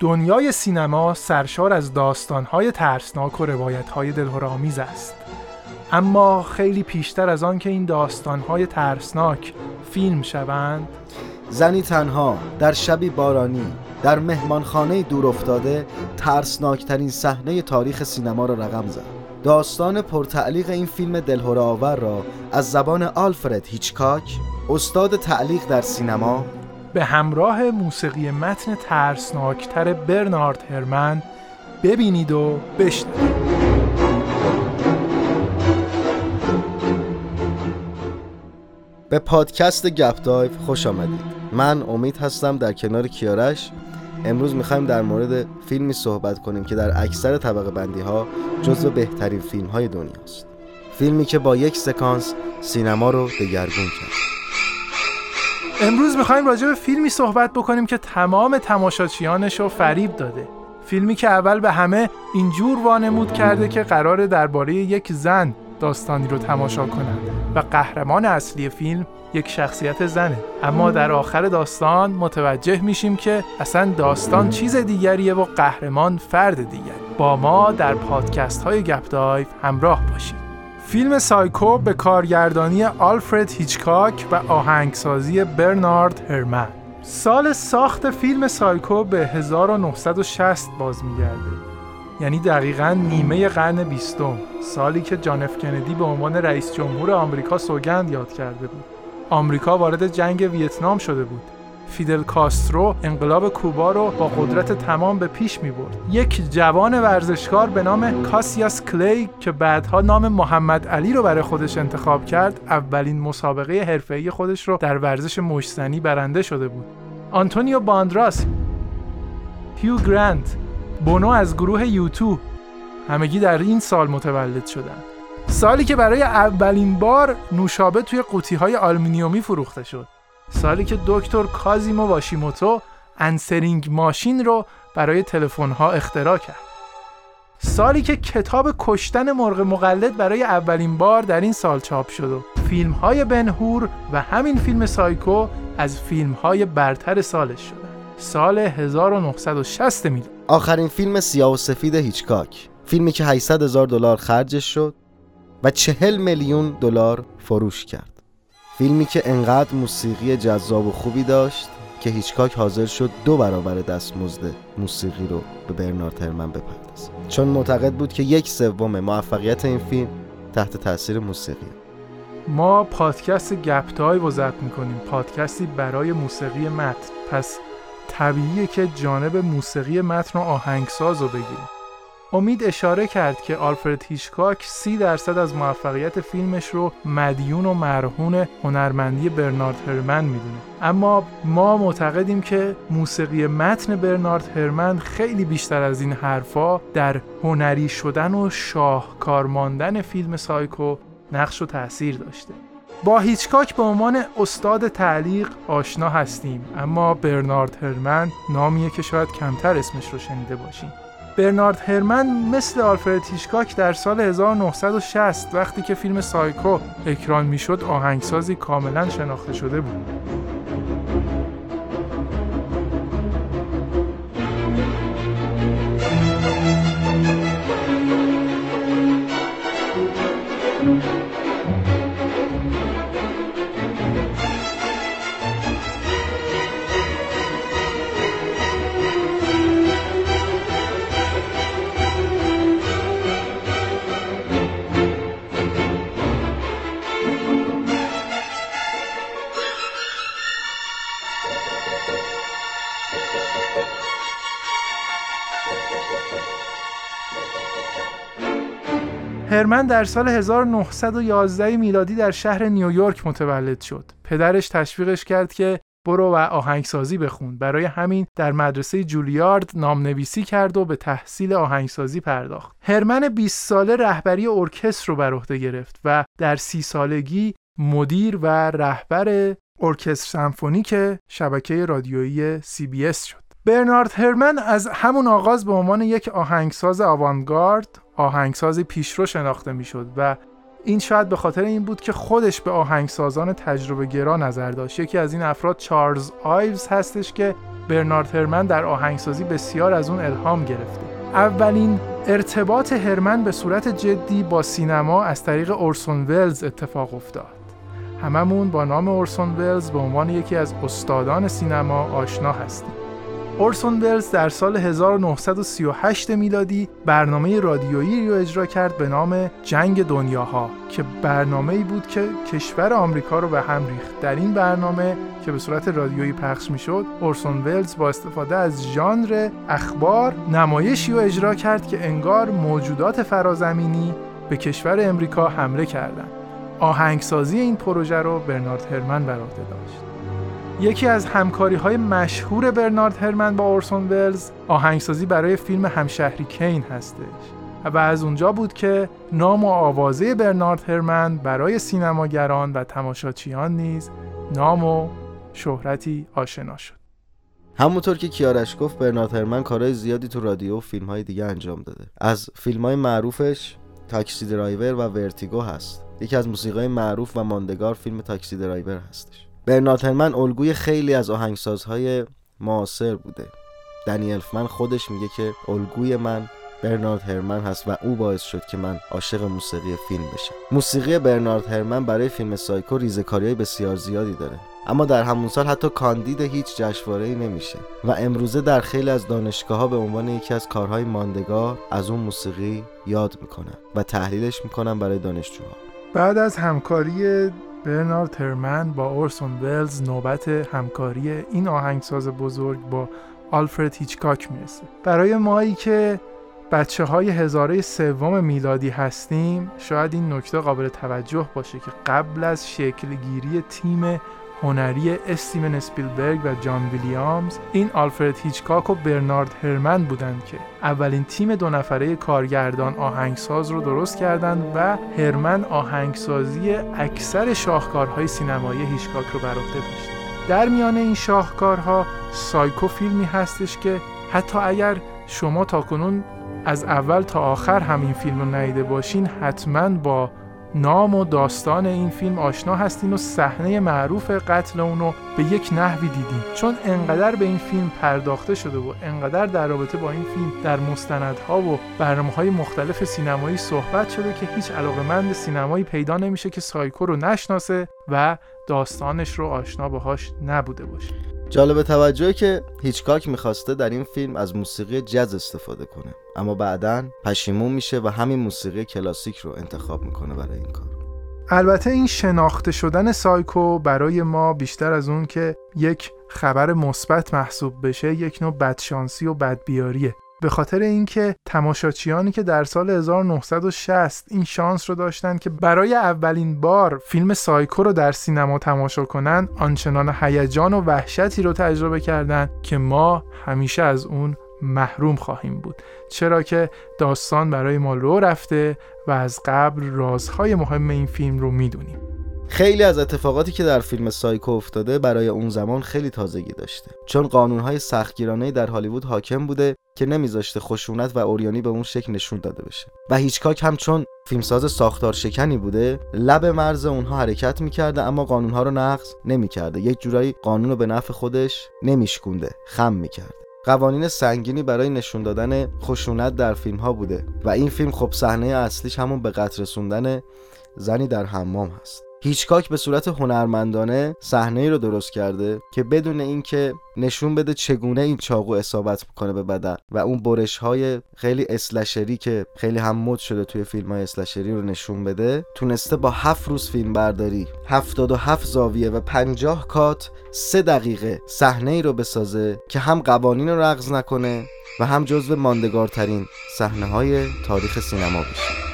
دنیای سینما سرشار از داستانهای ترسناک و روایتهای است. اما خیلی پیشتر از آن که این داستانهای ترسناک فیلم شوند زنی تنها در شبی بارانی در مهمانخانه دور افتاده ترسناکترین صحنه تاریخ سینما را رقم زد. داستان پرتعلیق این فیلم دلهوره آور را از زبان آلفرد هیچکاک استاد تعلیق در سینما به همراه موسیقی متن ترسناکتر برنارد هرمن ببینید و بشنوید. به پادکست گپ دایو خوش آمدید. من امید هستم در کنار کیارش. امروز می‌خوایم در مورد فیلمی صحبت کنیم که در اکثر طبقه بندی ها جزو بهترین فیلم های دنیاست. فیلمی که با یک سکانس سینما رو دگرگون کرد. امروز می‌خوایم راجع به فیلمی صحبت بکنیم که تمام تماشاچیانش رو فریب داده. فیلمی که اول به همه اینجور وانمود کرده که قراره درباره یک زن داستانی رو تماشا کنند و قهرمان اصلی فیلم یک شخصیت زنه. اما در آخر داستان متوجه میشیم که اصلا داستان چیز دیگریه و قهرمان فرد دیگری. با ما در پادکست های گپ دایو همراه باشید. فیلم سایکو به کارگردانی آلفرد هیچکاک و آهنگسازی برنارد هرمن. سال ساخت فیلم سایکو به 1960 باز میگرده یعنی دقیقا نیمه قرن بیستم سالی که جان اف کندی به عنوان رئیس جمهور آمریکا سوگند یاد کرده بود. آمریکا وارد جنگ ویتنام شده بود. فیدل کاسترو انقلاب کوبا رو با قدرت تمام به پیش می برد. یک جوان ورزشکار به نام کاسیوس کلی که بعدها نام محمد علی رو برای خودش انتخاب کرد اولین مسابقه حرفه‌ای خودش رو در ورزش مشتزنی برنده شده بود. آنتونیو باندراس هیو گرانت بونو از گروه U2 همگی در این سال متولد شدن سالی که برای اولین بار نوشابه توی قوطی های آلومینیومی فروخته شد سالی که دکتر کازئو هاشیموتو answering machine رو برای تلفن ها اختراع کرد. سالی که کتاب کشتن مرغ مقلد برای اولین بار در این سال چاپ شد و فیلم های بنهور و همین فیلم سایکو از فیلم های برتر سالش شدن سال 1960 میلاد آخرین فیلم سیاه و سفید هیچکاک. فیلمی که 800 هزار دلار خرجش شد و 40 میلیون دلار فروش کرد. فیلمی که انقدر موسیقی جذاب و خوبی داشت که هیچکاک حاضر شد دو برابر دستمزد موسیقی رو به برنارد هرمن بپردازه. چون معتقد بود که یک سوم موفقیت این فیلم تحت تاثیر موسیقی. ما پادکست گپ تایو ضبط می‌کنیم پادکستی برای موسیقی متن. پس طبیعیه که جانب موسیقی متن و آهنگساز رو بگیریم. امید اشاره کرد که آلفرد هیچکاک سی درصد از موفقیت فیلمش رو مدیون و مرهون هنرمندی برنارد هرمن می‌دونه. اما ما معتقدیم که موسیقی متن برنارد هرمن خیلی بیشتر از این حرفا در هنری شدن و شاهکار ماندن فیلم سایکو نقش و تاثیر داشته. با هیچکاک به عنوان استاد تعلیق آشنا هستیم اما برنارد هرمن نامیه که شاید کمتر اسمش رو شنیده باشیم. برنارد هرمن مثل آلفرد هیچکاک در سال 1960 وقتی که فیلم سایکو اکران می‌شد آهنگسازی کاملا شناخته شده بود. هرمن در سال 1911 میلادی در شهر نیویورک متولد شد. پدرش تشویقش کرد که برو و آهنگسازی بخون. برای همین در مدرسه جولیارد نامنویسی کرد و به تحصیل آهنگسازی پرداخت. هرمن 20 ساله رهبری ارکستر رو بر عهده گرفت و در سی سالگی مدیر و رهبر ارکستر سمفونیک شبکه رادیویی CBS شد. برنارد هرمن از همون آغاز به عنوان یک آهنگساز آوانگارد آهنگساز پیشرو شناخته می‌شد و این شاید به خاطر این بود که خودش به آهنگسازان تجربه گرا نظر داشت. یکی از این افراد چارلز آیوز هستش که برنارد هرمن در آهنگسازی بسیار از اون الهام گرفته. اولین ارتباط هرمن به صورت جدی با سینما از طریق اورسون ولز اتفاق افتاد. هممون با نام اورسون ولز به عنوان یکی از استادان سینما آشنا هستیم. اورسون ولز در سال 1938 میلادی برنامه رادیویی رو اجرا کرد به نام جنگ دنیاها که برنامه ای بود که کشور آمریکا رو به هم ریخت. در این برنامه که به صورت رادیویی پخش می‌شد اورسون ولز با استفاده از ژانر اخبار نمایشی رو اجرا کرد که انگار موجودات فرازمینی به کشور امریکا حمله کردند. آهنگسازی این پروژه رو برنارد هرمن بر عهده داشت. یکی از همکاری های مشهور برنارد هرمن با اورسون ولز آهنگسازی برای فیلم همشهری کین هستش. و از اونجا بود که نام و آوازه برنارد هرمن برای سینماگران و تماشاچیان نیز نام و شهرتی آشنا شد. همونطور که کیارش گفت برنارد هرمن کارهای زیادی تو رادیو و فیلم های دیگه انجام داده. از فیلم های معروفش Taxi Driver و Vertigo هست. یکی از موسیقای معروف و ماندگار فیلم Taxi Driver هستش. برنارد هرمن الگوی خیلی از آهنگسازهای معاصر بوده. دنی الفمن خودش میگه که الگوی من برنارد هرمن هست و او باعث شد که من عاشق موسیقی فیلم بشم. موسیقی برنارد هرمن برای فیلم سایکو ریزکاری بسیار زیادی داره. اما در همون سال حتی کاندید هیچ جشنواره ای نمیشه. و امروزه در خیلی از دانشگاه ها به عنوان یکی از کارهای ماندگار از اون موسیقی یاد می‌کنن و تحلیلش می‌کنن برای دانشجوها. بعد از همکاری برنارد هرمن با اورسون ولز نوبت همکاری این آهنگساز بزرگ با آلفرد هیچکاک می‌رسه. برای مایی که بچه های هزاره سوم میلادی هستیم شاید این نکته قابل توجه باشه که قبل از شکلگیری تیم هنری استیون اسپیلبرگ و جان ویلیامز این آلفرد هیچکاک و برنارد هرمن بودند که اولین تیم دو نفره کارگردان آهنگساز رو درست کردند و هرمن آهنگسازی اکثر شاهکارهای سینمایی هیچکاک رو بر عهده داشت. در میان این شاهکارها سایکو فیلمی هستش که حتی اگر شما تا کنون از اول تا آخر همین فیلم رو ندیده باشین حتما با نام و داستان این فیلم آشنا هستین و صحنه معروف قتل اونو به یک نحوی دیدین. چون انقدر به این فیلم پرداخته شده و انقدر در رابطه با این فیلم در مستندها و برنامه های مختلف سینمایی صحبت شده که هیچ علاقمند سینمایی پیدا نمیشه که سایکو رو نشناسه و داستانش رو آشنا باهاش نبوده باشه. جالب توجهه که هیچکاک می‌خواسته در این فیلم از موسیقی جز استفاده کنه. اما بعدا پشیمون میشه و همین موسیقی کلاسیک رو انتخاب می‌کنه برای این کار. البته این شناخته شدن سایکو برای ما بیشتر از اون که یک خبر مثبت محسوب بشه یک نوع بدشانسی و بدبیاریه. به خاطر اینکه تماشاچیانی که در سال 1960 این شانس رو داشتن که برای اولین بار فیلم سایکو رو در سینما تماشا کنن آنچنان هیجان و وحشتی رو تجربه کردن که ما همیشه از اون محروم خواهیم بود. چرا که داستان برای ما لو رفته و از قبل رازهای مهم این فیلم رو می‌دونیم. خیلی از اتفاقاتی که در فیلم سایکو افتاده برای اون زمان خیلی تازگی داشته. چون قانونهای سختگیرانه در هالیوود حاکم بوده که نمیذاشته خشونت و اوریانی به اون شکل نشون داده بشه. و هیچکاک هم چون فیلمساز ساختار شکنی بوده لب مرز اونها حرکت می‌کرده اما قانونها رو نقض نمی‌کرده. یک جورایی قانون رو به نفع خودش نمیشکونده خم می‌کرده. قوانین سنگینی برای نشون دادن خشونت در فیلم ها بوده. و این فیلم خب صحنه اصلیش همون به قتل رسوندن زنی در حمام هست. هیچکاک به صورت هنرمندانه صحنه ای رو درست کرده که بدون اینکه نشون بده چگونه این چاقو اصابت می‌کنه به بدن و اون برش های خیلی اسلشری که خیلی هم مد شده توی فیلم های اسلشری رو نشون بده تونسته با هفت روز فیلم برداری 77 زاویه و 50 کات سه دقیقه صحنه ای رو بسازه که هم قوانین رو رقض نکنه و هم جزو ماندگارترین صحنه های تاریخ سینما بشه.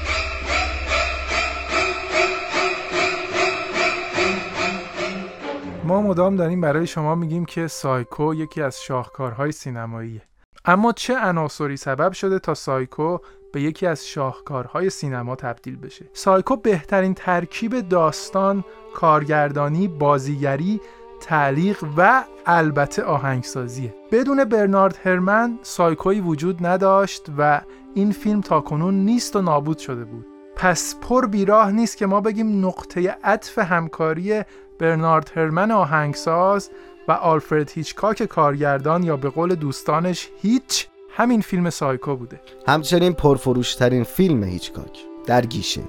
ما مدام داریم برای شما میگیم که سایکو یکی از شاهکارهای سینماییه. اما چه عناصری سبب شده تا سایکو به یکی از شاهکارهای سینما تبدیل بشه؟ سایکو بهترین ترکیب داستان کارگردانی بازیگری تعلیق و البته آهنگسازیه. بدون برنارد هرمن سایکوی وجود نداشت و این فیلم تاکنون نیست و نابود شده بود. پس پر بیراه نیست که ما بگیم نقطه عطف همکاری برنارد هرمن آهنگساز و آلفرد هیچکاک کارگردان یا به قول دوستانش هیچ همین فیلم سایکو بوده. همچنین پرفروشترین فیلم هیچکاک در گیشه.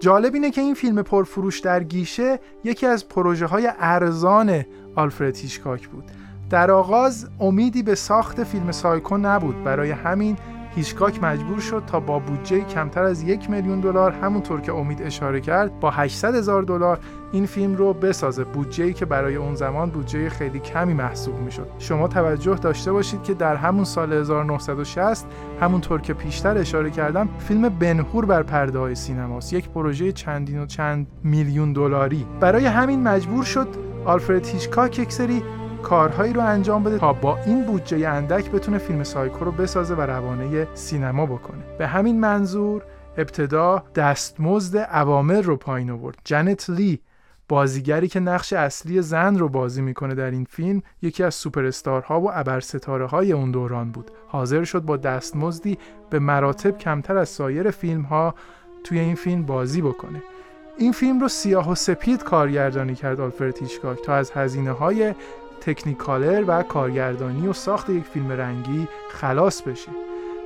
جالب اینه که این فیلم پرفروش در گیشه یکی از پروژه های ارزان آلفرد هیچکاک بود. در آغاز امیدی به ساخت فیلم سایکو نبود. برای همین هیچکاک مجبور شد تا با بودجه کمتر از یک میلیون دلار همونطور که امید اشاره کرد با 800 هزار دلار این فیلم رو بسازه. بودجه که برای اون زمان بودجه خیلی کمی محسوب می‌شد. شما توجه داشته باشید که در همون سال 1960 همونطور که پیشتر اشاره کردم فیلم بنهور بر پرده های سینماست. یک پروژه چندین و چند میلیون دلاری. برای همین مجبور شد آلفرد هیچکاک یک سری کارهایی رو انجام بده تا با این بودجه اندک بتونه فیلم سایکو رو بسازه و روانه سینما بکنه. به همین منظور ابتدا دستمزد عوامل رو پایین آورد. جنت لی بازیگری که نقش اصلی زن رو بازی می‌کنه در این فیلم یکی از سوپر استارها و ابرستاره های اون دوران بود. حاضر شد با دستمزدی به مراتب کمتر از سایر فیلم ها توی این فیلم بازی بکنه. این فیلم رو سیاه و سپید کارگردانی کرد آلفرد هیچکاک تا از هزینه های تکنیکالر و کارگردانی و ساخت یک فیلم رنگی خلاص بشه.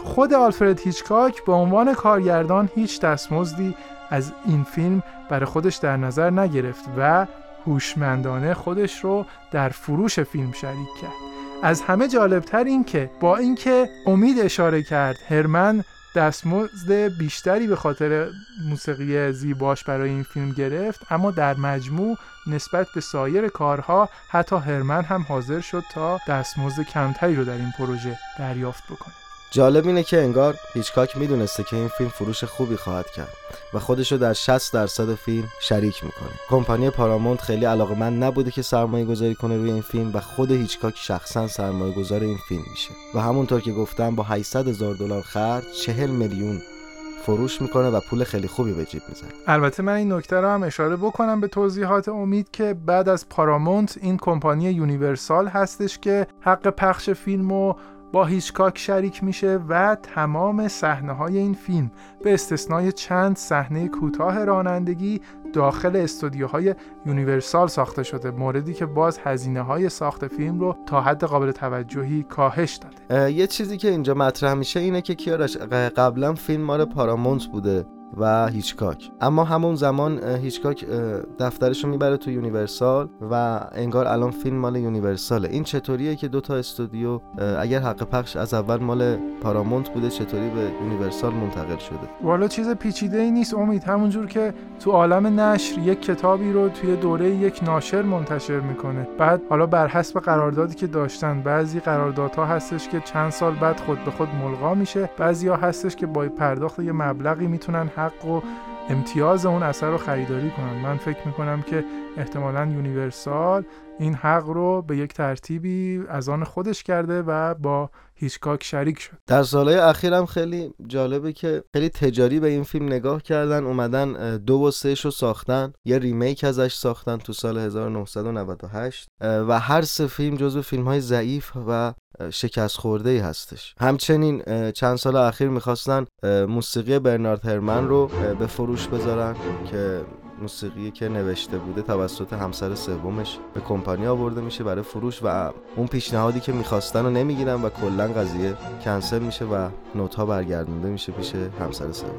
خود آلفرد هیچکاک به عنوان کارگردان هیچ دستمزدی از این فیلم برای خودش در نظر نگرفت و هوشمندانه خودش رو در فروش فیلم شریک کرد. از همه جالبتر این که با اینکه امید اشاره کرد هرمن دستمزد بیشتری به خاطر موسیقی زیباش برای این فیلم گرفت اما در مجموع نسبت به سایر کارها حتی هرمن هم حاضر شد تا دستمزد کمتری رو در این پروژه دریافت بکنه. جالب اینه که انگار هیچکاک می‌دونسته که این فیلم فروش خوبی خواهد کرد و خودش رو در 60 درصد فیلم شریک می‌کنه. کمپانی پارامونت خیلی علاقمند نبوده که سرمایه گذاری کنه روی این فیلم و خود هیچکاک شخصا سرمایه گذار این فیلم میشه. و همونطور که گفتم با 800 هزار دلار خرج 40 میلیون فروش می‌کنه و پول خیلی خوبی به جیب می‌زنه. البته من این نکته رو هم اشاره بکنم به توضیحات امید که بعد از پارامونت این کمپانی یونیورسال هستش که حق پخش فیلم رو هیچکاک شریک میشه و تمام صحنه های این فیلم به استثنای چند صحنه کوتاه رانندگی داخل استودیوهای یونیورسال ساخته شده موردی که باز هزینه های ساخت فیلم رو تا حد قابل توجهی کاهش داده. یه چیزی که اینجا مطرح میشه اینه که کیارش قبلا فیلم مال پارامونت بوده. و هیچکاک. اما همون زمان هیچکاک دفترش رو می‌بره تو یونیورسال و انگار الان فیلم مال یونیورساله. این چطوریه که دو تا استودیو اگر حق پخش از اول مال پارامونت بوده چطوری به یونیورسال منتقل شده؟ والا چیز پیچیده ای نیست امید. همونجور که تو عالم نشر یک کتابی رو توی دوره یک ناشر منتشر می‌کنه. بعد حالا بر حسب قراردادی که داشتن. بعضی قراردادها هستش که چند سال بعد خود به خود ملغا میشه. بعضی ها هستش که با پرداخت یه مبلغی می‌تونن حق و امتیاز اون اثر رو خریداری کنن. من فکر می‌کنم که احتمالا یونیورسال این حق رو به یک ترتیبی از آن خودش کرده و با هیچکاک شریک شد. در سالهای اخیرم خیلی جالبه که خیلی تجاری به این فیلم نگاه کردن اومدن دو و سهش رو ساختن یه remake ازش ساختن تو سال 1998 و هر سه فیلم جزو فیلم های ضعیف و شکست خورده ای هستش. همچنین چند سال اخیر می‌خواستن موسیقی برنارد هرمن رو به فروش بذارن که موسیقی که نوشته بوده توسط همسر سومش به کمپانی آورده میشه برای فروش و اون پیشنهادی که می‌خواستن رو نمی‌گیرن و کلا قضیه کنسل میشه و نوت ها برگردونده میشه پیش همسر سومش.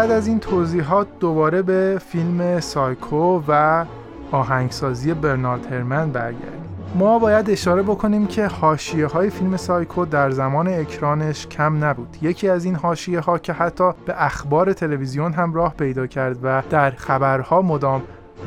بعد از این توضیحات دوباره به فیلم سایکو و آهنگسازی برنارد هرمن برگردیم. ما باید اشاره بکنیم که حاشیه های فیلم سایکو در زمان اکرانش کم نبود. یکی از این حاشیه ها که حتی به اخبار تلویزیون هم راه پیدا کرد و در خبرها مدام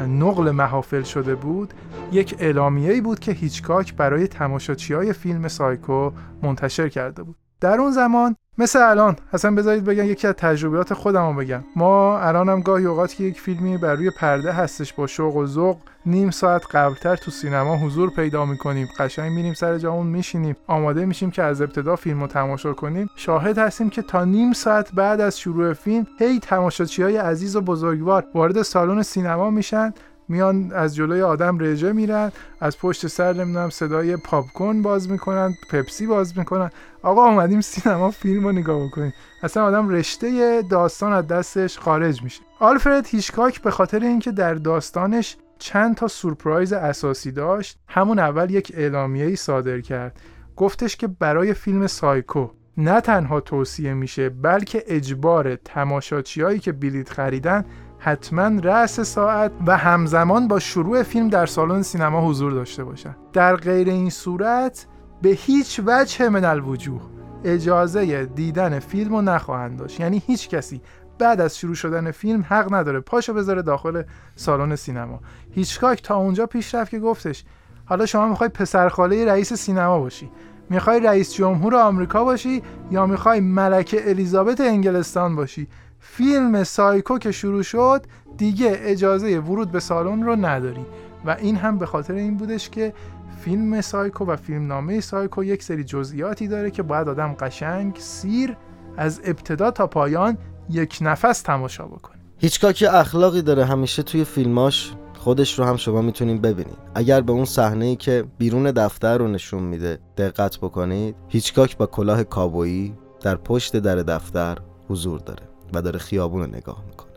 نقل محافل شده بود یک اعلامیه‌ای بود که هیچکاک برای تماشاچی های فیلم سایکو منتشر کرده بود. در اون زمان مثل الان اصلا بذارید بگم یکی از تجربیات خودم رو بگم. ما الانم گاهی اوقات که یک فیلمی بر روی پرده هستش با شوق و ذوق نیم ساعت قبلتر تو سینما حضور پیدا می‌کنیم. قشنگ میریم سر جامون میشینیم. آماده میشیم که از ابتدا فیلم رو تماشا کنیم. شاهد هستیم که تا نیم ساعت بعد از شروع فیلم هی تماشاچی های عزیز و بزرگوار وارد سالن سینما میشن. میان از جلوی آدم رژه میرن از پشت سر نمی‌دونم صدای پاپکورن باز می‌کنن پپسی باز می‌کنن. آقا آمدیم سینما فیلم رو نگاه بکنیم. اصلا آدم رشته داستان از دستش خارج میشه. آلفرد هیشکاک به خاطر اینکه در داستانش چند تا سورپرایز اساسی داشت همون اول یک اعلامیه ای صادر کرد. گفتش که برای فیلم سایکو نه تنها توصیه میشه بلکه اجبار تماشاچیایی که بلیت خریدن حتما رأس ساعت و همزمان با شروع فیلم در سالن سینما حضور داشته باشند در غیر این صورت به هیچ وجه من الوجوه اجازه دیدن فیلم رو نخواهند داشت. یعنی هیچ کسی بعد از شروع شدن فیلم حق نداره پاشو بذاره داخل سالن سینما. هیچکاک تا اونجا پیش رفت که گفتش حالا شما می‌خوای پسرخاله رئیس سینما باشی. می‌خوای رئیس جمهور آمریکا باشی یا می‌خوای ملکه الیزابت انگلستان باشی؟ فیلم سایکو که شروع شد دیگه اجازه ورود به سالن رو نداری. و این هم به خاطر این بودش که فیلم سایکو و فیلم نامه سایکو یک سری جزئیاتی داره که باید آدم قشنگ سیر از ابتدا تا پایان یک نفس تماشا بکنه. هیچکاک اخلاقی داره همیشه توی فیلماش خودش رو هم شما می‌تونید ببینید اگر به اون صحنه ای که بیرون دفتر رو نشون میده دقت بکنید هیچکاک با کلاه کابویی در پشت در دفتر حضور داره. و داره خیابون رو نگاه می‌کنه.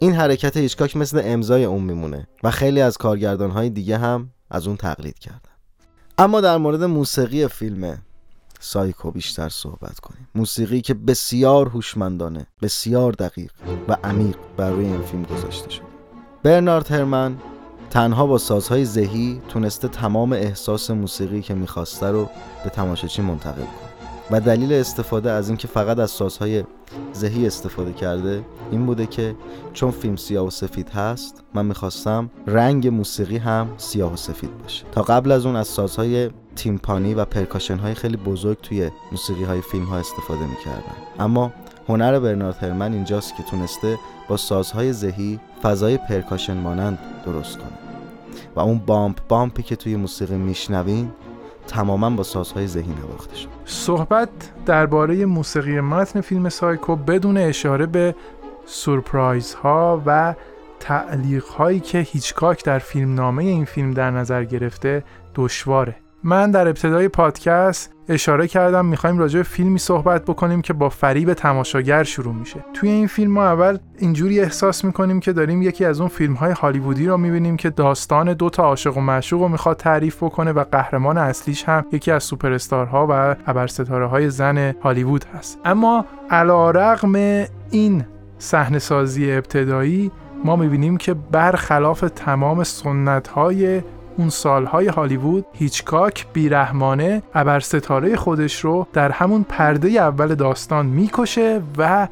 این حرکت هیچکاک مثل امضای اون میمونه و خیلی از کارگردان های دیگه هم از اون تقلید کردن. اما در مورد موسیقی فیلم سایکو بیشتر صحبت کنیم. موسیقی که بسیار هوشمندانه بسیار دقیق و عمیق بر روی این فیلم گذاشته شده. برنارد هرمن تنها با سازهای ذهی تونسته تمام احساس موسیقی که می‌خواسته رو به تماشاچی منتقل کنه. و دلیل استفاده از اینکه فقط از سازهای ذهی استفاده کرده این بوده که چون فیلم سیاه و سفید هست من می‌خواستم رنگ موسیقی هم سیاه و سفید باشه. تا قبل از اون از سازهای تیمپانی و پرکاشن های خیلی بزرگ توی موسیقی های فیلم ها استفاده می‌کردن. اما هنر برنارد هرمن اینجاست که تونسته با سازهای ذهی فضای پرکاشن مانند درست کنه. و اون بامپ بامپی که توی موسیقی میشنوین تماما با سازهای ذهی نواخته شد. صحبت درباره موسیقی متن فیلم سایکو بدون اشاره به سورپرایز ها و تعلیق هایی که هیچکاک در فیلم نامه این فیلم در نظر گرفته دشواره. من در ابتدای پادکست اشاره کردم می‌خوایم راجع به فیلمی صحبت بکنیم که با فریب تماشاگر شروع میشه. توی این فیلم ما اول اینجوری احساس می‌کنیم که داریم یکی از اون فیلم های هالیوودی رو می‌بینیم که داستان دو تا عاشق و معشوق رو می‌خواد تعریف بکنه و قهرمان اصلیش هم یکی از سوپرستارها و ابرستاره های زن هالیوود هست. اما علا این صحنه سازی ابتدایی ما می‌بینیم که برخلاف تمام سنت های اون سالهای هالیوود هیچکاک بیرحمانه ابر ستاره خودش رو در همون پرده اول داستان می‌کشه و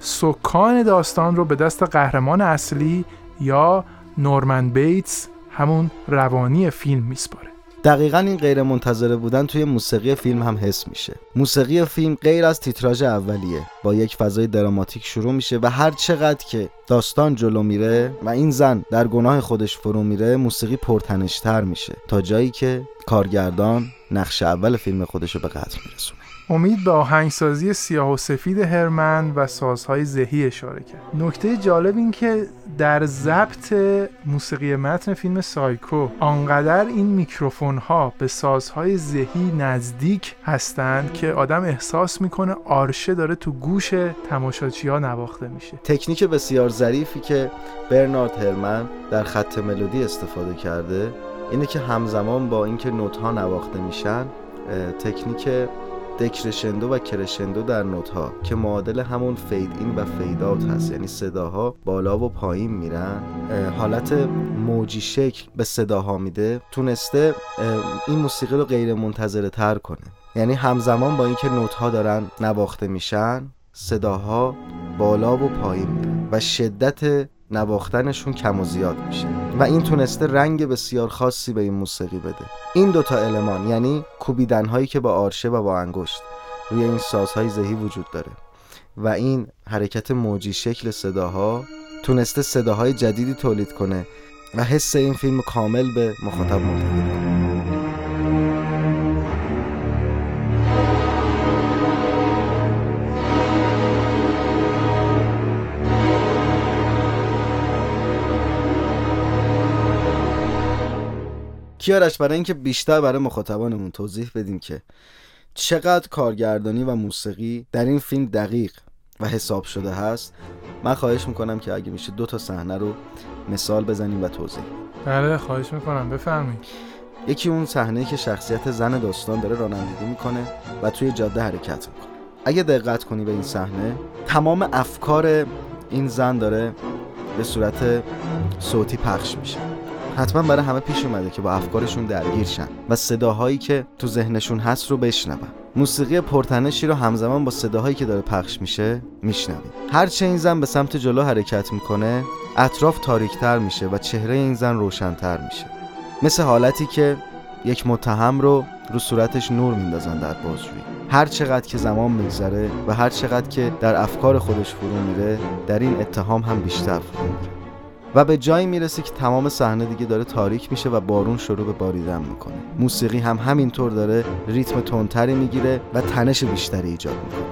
سکان داستان رو به دست قهرمان اصلی یا نورمن بیتس همون روانی فیلم میسپاره. دقیقا این غیر منتظره بودن توی موسیقی فیلم هم حس میشه. موسیقی فیلم غیر از تیتراژ اولیه. با یک فضای دراماتیک شروع میشه و هر چقدر که داستان جلو میره و این زن در گناه خودش فرو میره موسیقی پرتنشتر میشه. تا جایی که کارگردان نقش اول فیلم خودش رو به قطع میرسونه. امید به آهنگسازی سیاه و سفید هرمن و سازهای ذهی اشاره کرد. نکته جالب این که در ضبط موسیقی متن فیلم سایکو آنقدر این میکروفون ها به سازهای ذهی نزدیک هستند که آدم احساس می‌کنه آرشه داره تو گوش تماشاچی ها نواخته میشه. تکنیک بسیار ظریفی که برنارد هرمن در خط ملودی استفاده کرده اینه که همزمان با اینکه نوت ها نواخته میشن تکنیک دکرشندو و کرشندو در نوت ها که معادل همون fade in و fade out هست یعنی صداها بالا و پایین میرن. حالت موجی شکل به صداها میده. تونسته این موسیقی رو غیر منتظره تر کنه. یعنی همزمان با اینکه نوت ها دارن نواخته میشن صداها بالا و پایین میرن. و شدت نواختنشون کم و زیاد میشه. و این تونسته رنگ بسیار خاصی به این موسیقی بده. این دوتا المان یعنی کوبیدن هایی که با آرشه و با انگشت روی این سازهای ذهی وجود داره. و این حرکت موجی شکل صداها تونسته صداهای جدیدی تولید کنه و حس این فیلم کامل به مخاطب منتقل کنه. کیارش برای اینکه بیشتر برای مخاطبانمون توضیح بدیم که چقدر کارگردانی و موسیقی در این فیلم دقیق و حساب شده هست من خواهش می‌کنم که اگه میشه دو تا صحنه رو مثال بزنیم و توضیح. بله خواهش می‌کنم. بفرمایید. یکی اون صحنه که شخصیت زن داستان داره رانندگی می‌کنه و توی جاده حرکت می‌کنه. اگه دقت کنی به این صحنه تمام افکار این زن داره به صورت صوتی پخش میشه. حتما برای همه پیش اومده که با افکارشون درگیر شن و صداهایی که تو ذهنشون هست رو بشنون. موسیقی پرتنشی رو همزمان با صداهایی که داره پخش میشه میشنوید هرچه این زن به سمت جلو حرکت می‌کنه اطراف تاریکتر میشه و چهره این زن روشنتر میشه. مثل حالتی که یک متهم رو رو صورتش نور میندازن در بازجویی. هر چقدر که زمان میگذره و هر چقدر که در افکار خودش فرو میره در این اتهام هم بیشتر فرو میره. و به جایی می‌رسه که تمام صحنه دیگه داره تاریک میشه و بارون شروع به باریدن می‌کنه. موسیقی هم همینطور داره ریتم تندتری می‌گیره و تنش بیشتری ایجاد می‌کنه.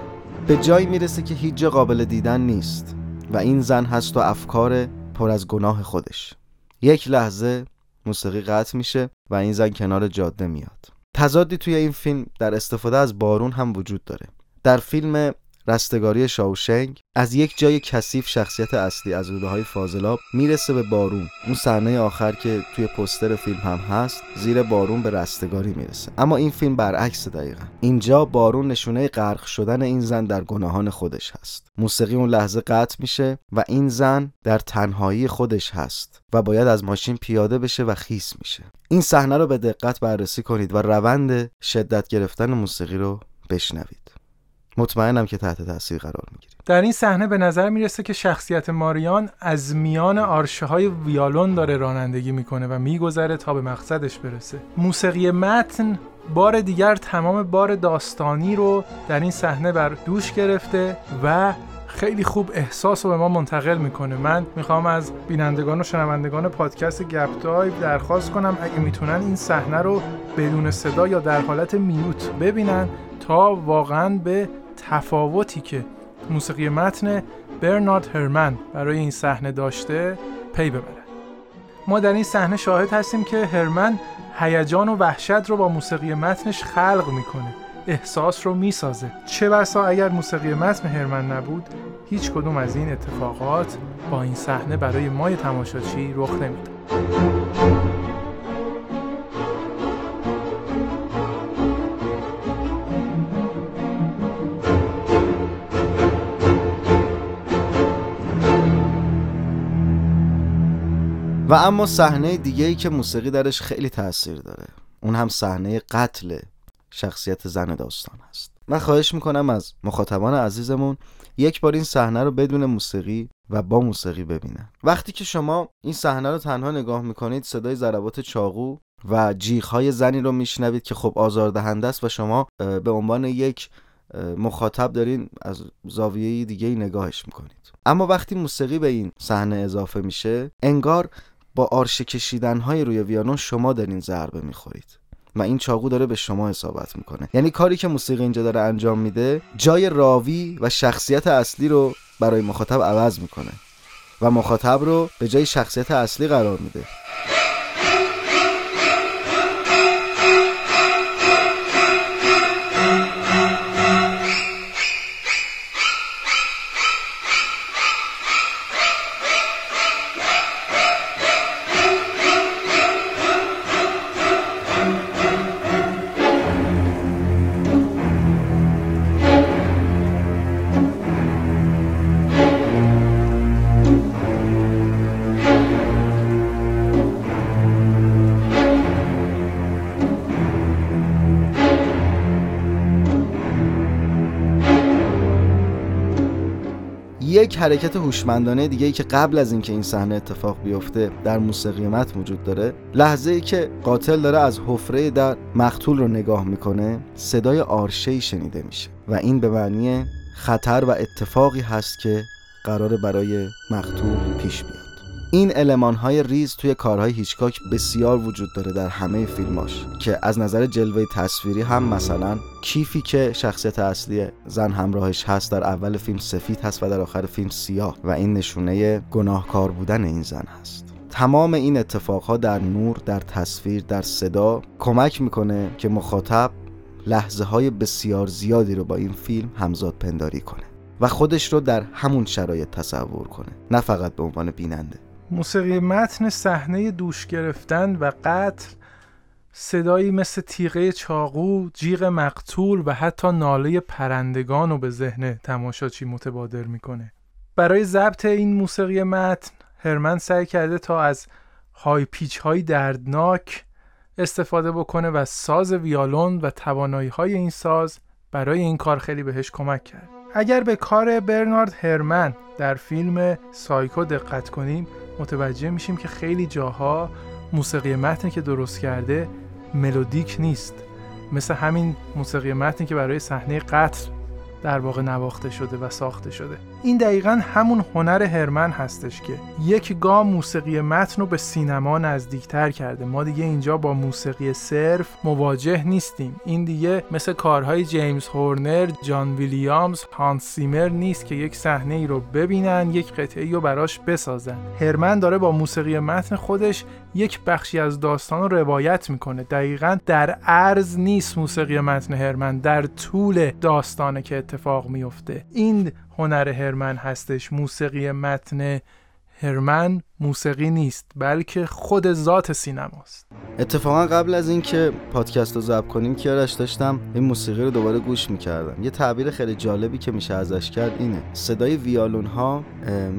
به جایی می‌رسه که هیچ جا قابل دیدن نیست و این زن هست و افکار پر از گناه خودش. یک لحظه موسیقی قطع میشه و این زن کنار جاده میاد. تضادی توی این فیلم در استفاده از بارون هم وجود داره. در فیلم رستگاری شاوشنگ از یک جای کثیف شخصیت اصلی از روده های فاضلاب می‌رسه به بارون اون صحنه آخر که توی پستر فیلم هم هست زیر بارون به رستگاری می‌رسه. اما این فیلم برعکس دقیقا. اینجا بارون نشونه غرق شدن این زن در گناهان خودش هست. موسیقی اون لحظه قطع میشه و این زن در تنهایی خودش هست و باید از ماشین پیاده بشه و خیس میشه. این صحنه رو به دقت بررسی کنید و روند شدت گرفتن موسیقی رو بشنوید. مطمئنم که تحت تاثیر قرار می‌گیریم در این صحنه به نظر می‌رسه که شخصیت ماریان از میان آرشه های ویالون داره رانندگی می‌کنه و میگذره تا به مقصدش برسه. موسیقی متن بار دیگر تمام بار داستانی رو در این صحنه بر دوش گرفته و خیلی خوب احساس رو به ما منتقل می‌کنه. من می‌خوام از بینندگان و شنوندگان پادکست گپ دایو درخواست کنم. اگه می‌تونن این صحنه رو بدون صدا یا در حالت میوت ببینن تا واقعا به تفاوتی که موسیقی متن برنارد هرمن برای این صحنه داشته پی ببرن ما در این صحنه شاهد هستیم که هرمن هیجان و وحشت رو با موسیقی متنش خلق می‌کنه. احساس رو می‌سازه. چه بسا اگر موسیقی متن هرمن نبود هیچ کدوم از این اتفاقات با این صحنه برای مای تماشاچی رخ نمی‌داد. و اما صحنه دیگه ای که موسیقی درش خیلی تاثیر داره. اون هم صحنه قتل شخصیت زن داستان هست. من خواهش می‌کنم از مخاطبان عزیزمون یک بار این صحنه رو بدون موسیقی و با موسیقی ببینن. وقتی که شما این صحنه رو تنها نگاه می‌کنید صدای ضربات چاقو و های زنی رو میشنوید که خب آزاردهنده است و شما به عنوان یک مخاطب دارین از زاویه دیگه ای نگاهش می‌کنید. اما وقتی موسیقی به این صحنه اضافه میشه انگار با آرشه کشیدن های روی ویانون شما دارین ضربه می‌خورید. و این چاقو داره به شما اصابت می‌کنه. یعنی کاری که موسیقی اینجا داره انجام میده جای راوی و شخصیت اصلی رو برای مخاطب عوض می‌کنه و مخاطب رو به جای شخصیت اصلی قرار میده. حرکت هوشمندانه دیگه ای که قبل از اینکه این صحنه اتفاق بیفته در موسیقی متن وجود داره لحظه ای که قاتل داره از حفره در مقتول رو نگاه می‌کنه صدای آرشه شنیده میشه و این به معنی خطر و اتفاقی هست که قرار برای مقتول پیش بیاد. این علمان های ریز توی کارهای هیچکاک بسیار وجود داره در همه فیلماش که از نظر جلوه تصویری هم مثلا کیفی که شخصیت اصلی زن همراهش هست در اول فیلم سفید هست و در آخر فیلم سیاه و این نشونه گناهکار بودن این زن هست. تمام این اتفاقها در نور، در تصویر، در صدا کمک می‌کنه که مخاطب لحظه های بسیار زیادی رو با این فیلم همزاد پنداری کنه و خودش رو در همون شرایط تصور کنه نه فقط به عنوان بیننده. موسیقی متن صحنه دوش گرفتن و قتل صدایی مثل تیغه چاقو، جیغ مقتول و حتی ناله پرندگان رو به ذهن تماشاچی متبادر می‌کنه. برای ضبط این موسیقی متن هرمن سعی کرده تا از های پیچ های دردناک استفاده بکنه و ساز ویالون و توانایی های این ساز برای این کار خیلی بهش کمک کرد. اگر به کار برنارد هرمن در فیلم سایکو دقت کنیم متوجه میشیم که خیلی جاها موسیقی متنی که درست کرده ملودیک نیست. مثل همین موسیقی متنی که برای صحنه قتل در واقع نواخته شده و ساخته شده. این دقیقا همون هنر هرمن هستش که یک گام موسیقی متن رو به سینما نزدیکتر کرده. ما دیگه اینجا با موسیقی صرف مواجه نیستیم. این دیگه مثل کارهای جیمز هورنر جان ویلیامز هانس سیمر نیست که یک صحنه ای رو ببینن یک قطعه رو براش بسازن. هرمن داره با موسیقی متن خودش یک بخشی از داستان رو روایت می‌کنه. دقیقا در عرض نیست موسیقی متن هرمن در طول داستانه که اتفاق میفته این هنر هرمن هستش موسیقی متن هرمن موسیقی نیست بلکه خود ذات سینماست. اتفاقا قبل از اینکه پادکست رو ضبط کنیم کیارش داشتم این موسیقی رو دوباره گوش می‌کردم. یه تعبیر خیلی جالبی که میشه ازش کرد اینه صدای ویالون ها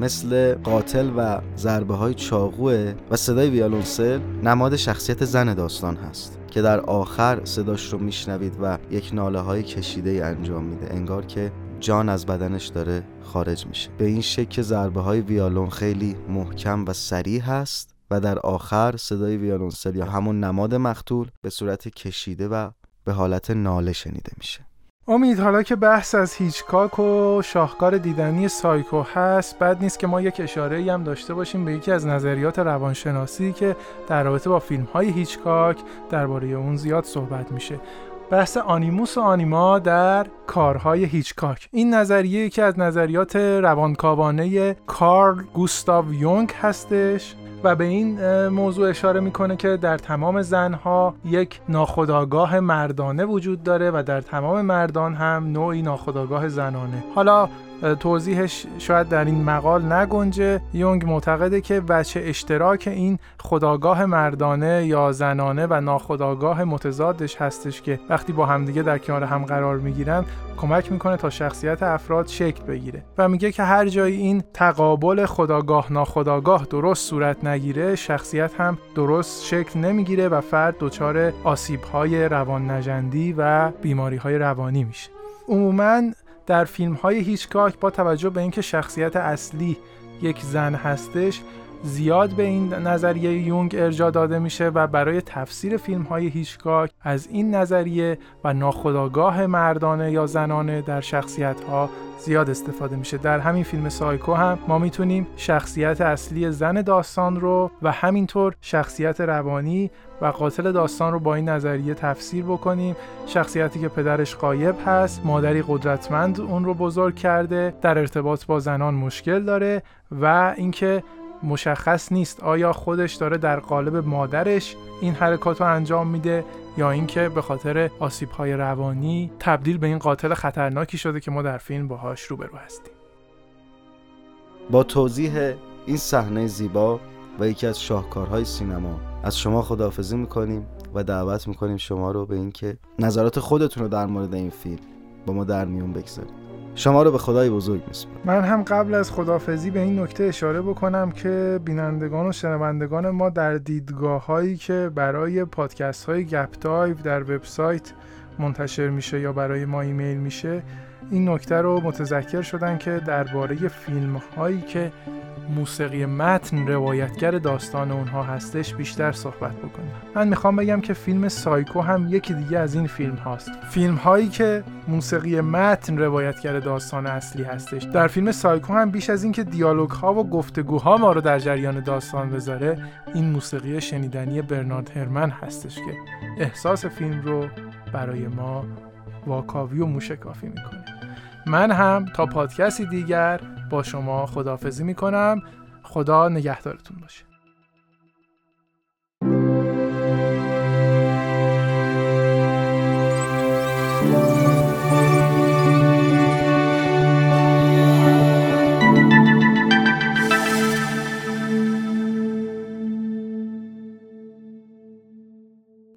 مثل قاتل و ضربه های چاقوه و صدای ویالونسل نماد شخصیت زن داستان هست که در آخر صداش رو میشنوید و یک ناله های کشیده ای انجام میده. انگار که جان از بدنش داره خارج میشه. به این شکل ضربه های ویالون خیلی محکم و سریع هست و در آخر صدای ویالونسل یا همون نماد مقتول به صورت کشیده و به حالت ناله شنیده میشه. امید حالا که بحث از هیچکاک و شاهکار دیدنی سایکو هست بد نیست که ما یک اشاره هم داشته باشیم به یکی از نظریات روانشناسی که در رابطه با فیلم های هیچکاک درباره اون زیاد صحبت میشه. بحث آنیموس و آنیما در کارهای هیچکاک. این نظریه که از نظریات روانکاوانه کارل گوستاو یونگ هستش و به این موضوع اشاره می‌کنه که در تمام زنها یک ناخودآگاه مردانه وجود داره و در تمام مردان هم نوعی ناخودآگاه زنانه. حالا توضیحش شاید در این مقال نگنجه. یونگ معتقده که وچه اشتراک این خداگاه مردانه یا زنانه و ناخداگاه متضادش هستش که وقتی با همدیگه در کنار هم قرار می‌گیرن کمک می‌کنه تا شخصیت افراد شکل بگیره. و میگه که هر جایی این تقابل خداگاه ناخداگاه درست صورت نگیره شخصیت هم درست شکل نمی‌گیره و فرد دچار آسیبهای روان نجندی و بیماریهای روانی میشه. عموما در فیلم های هیچکاک با توجه به اینکه شخصیت اصلی یک زن هستش زیاد به این نظریه یونگ ارجا داده میشه و برای تفسیر فیلم های هیچکاک از این نظریه و ناخداگاه مردانه یا زنانه در شخصیت ها زیاد استفاده میشه. در همین فیلم سایکو هم ما می‌تونیم شخصیت اصلی زن داستان رو و همینطور شخصیت روانی و قاتل داستان رو با این نظریه تفسیر بکنیم. شخصیتی که پدرش قایب هست مادری قدرتمند اون رو بزرگ کرده در ارتباط با زنان مشکل داره و اینکه مشخص نیست آیا خودش داره در قالب مادرش این حرکات رو انجام میده یا اینکه به خاطر های روانی تبدیل به این قاتل خطرناکی شده که ما در فیلم باهاش روبرو هستیم. با توضیح این صحنه زیبا و یکی از شاهکارهای سینما از شما خداحافظی می‌کنیم و دعوت می‌کنیم شما رو به اینکه نظرات خودتون رو در مورد این فیلم با ما در میون بگذارید. شما رو به خدای بزرگ میسپارم. من هم قبل از خدافزی به این نکته اشاره بکنم که بینندگان و شنوندگان ما در دیدگاه هایی که برای پادکست های گپ در وبسایت منتشر میشه یا برای ما ایمیل میشه این نکته رو متذکر شدن که درباره فیلم هایی که موسیقی متن روایتگر داستان اونها هستش بیشتر صحبت بکنیم. من می‌خوام بگم که فیلم سایکو هم یکی دیگه از این فیلم هاست. فیلم هایی که موسیقی متن روایتگر داستان اصلی هستش. در فیلم سایکو هم بیش از اینکه دیالوگ ها و گفتگوها ما رو در جریان داستان بذاره این موسیقی شنیدنی برنارد هرمن هستش که احساس فیلم رو برای ما واکاوی و موشکافی می‌کنه. من هم تا پادکستی دیگر با شما خداحافظی می‌کنم. خدا نگهدارتون باشه.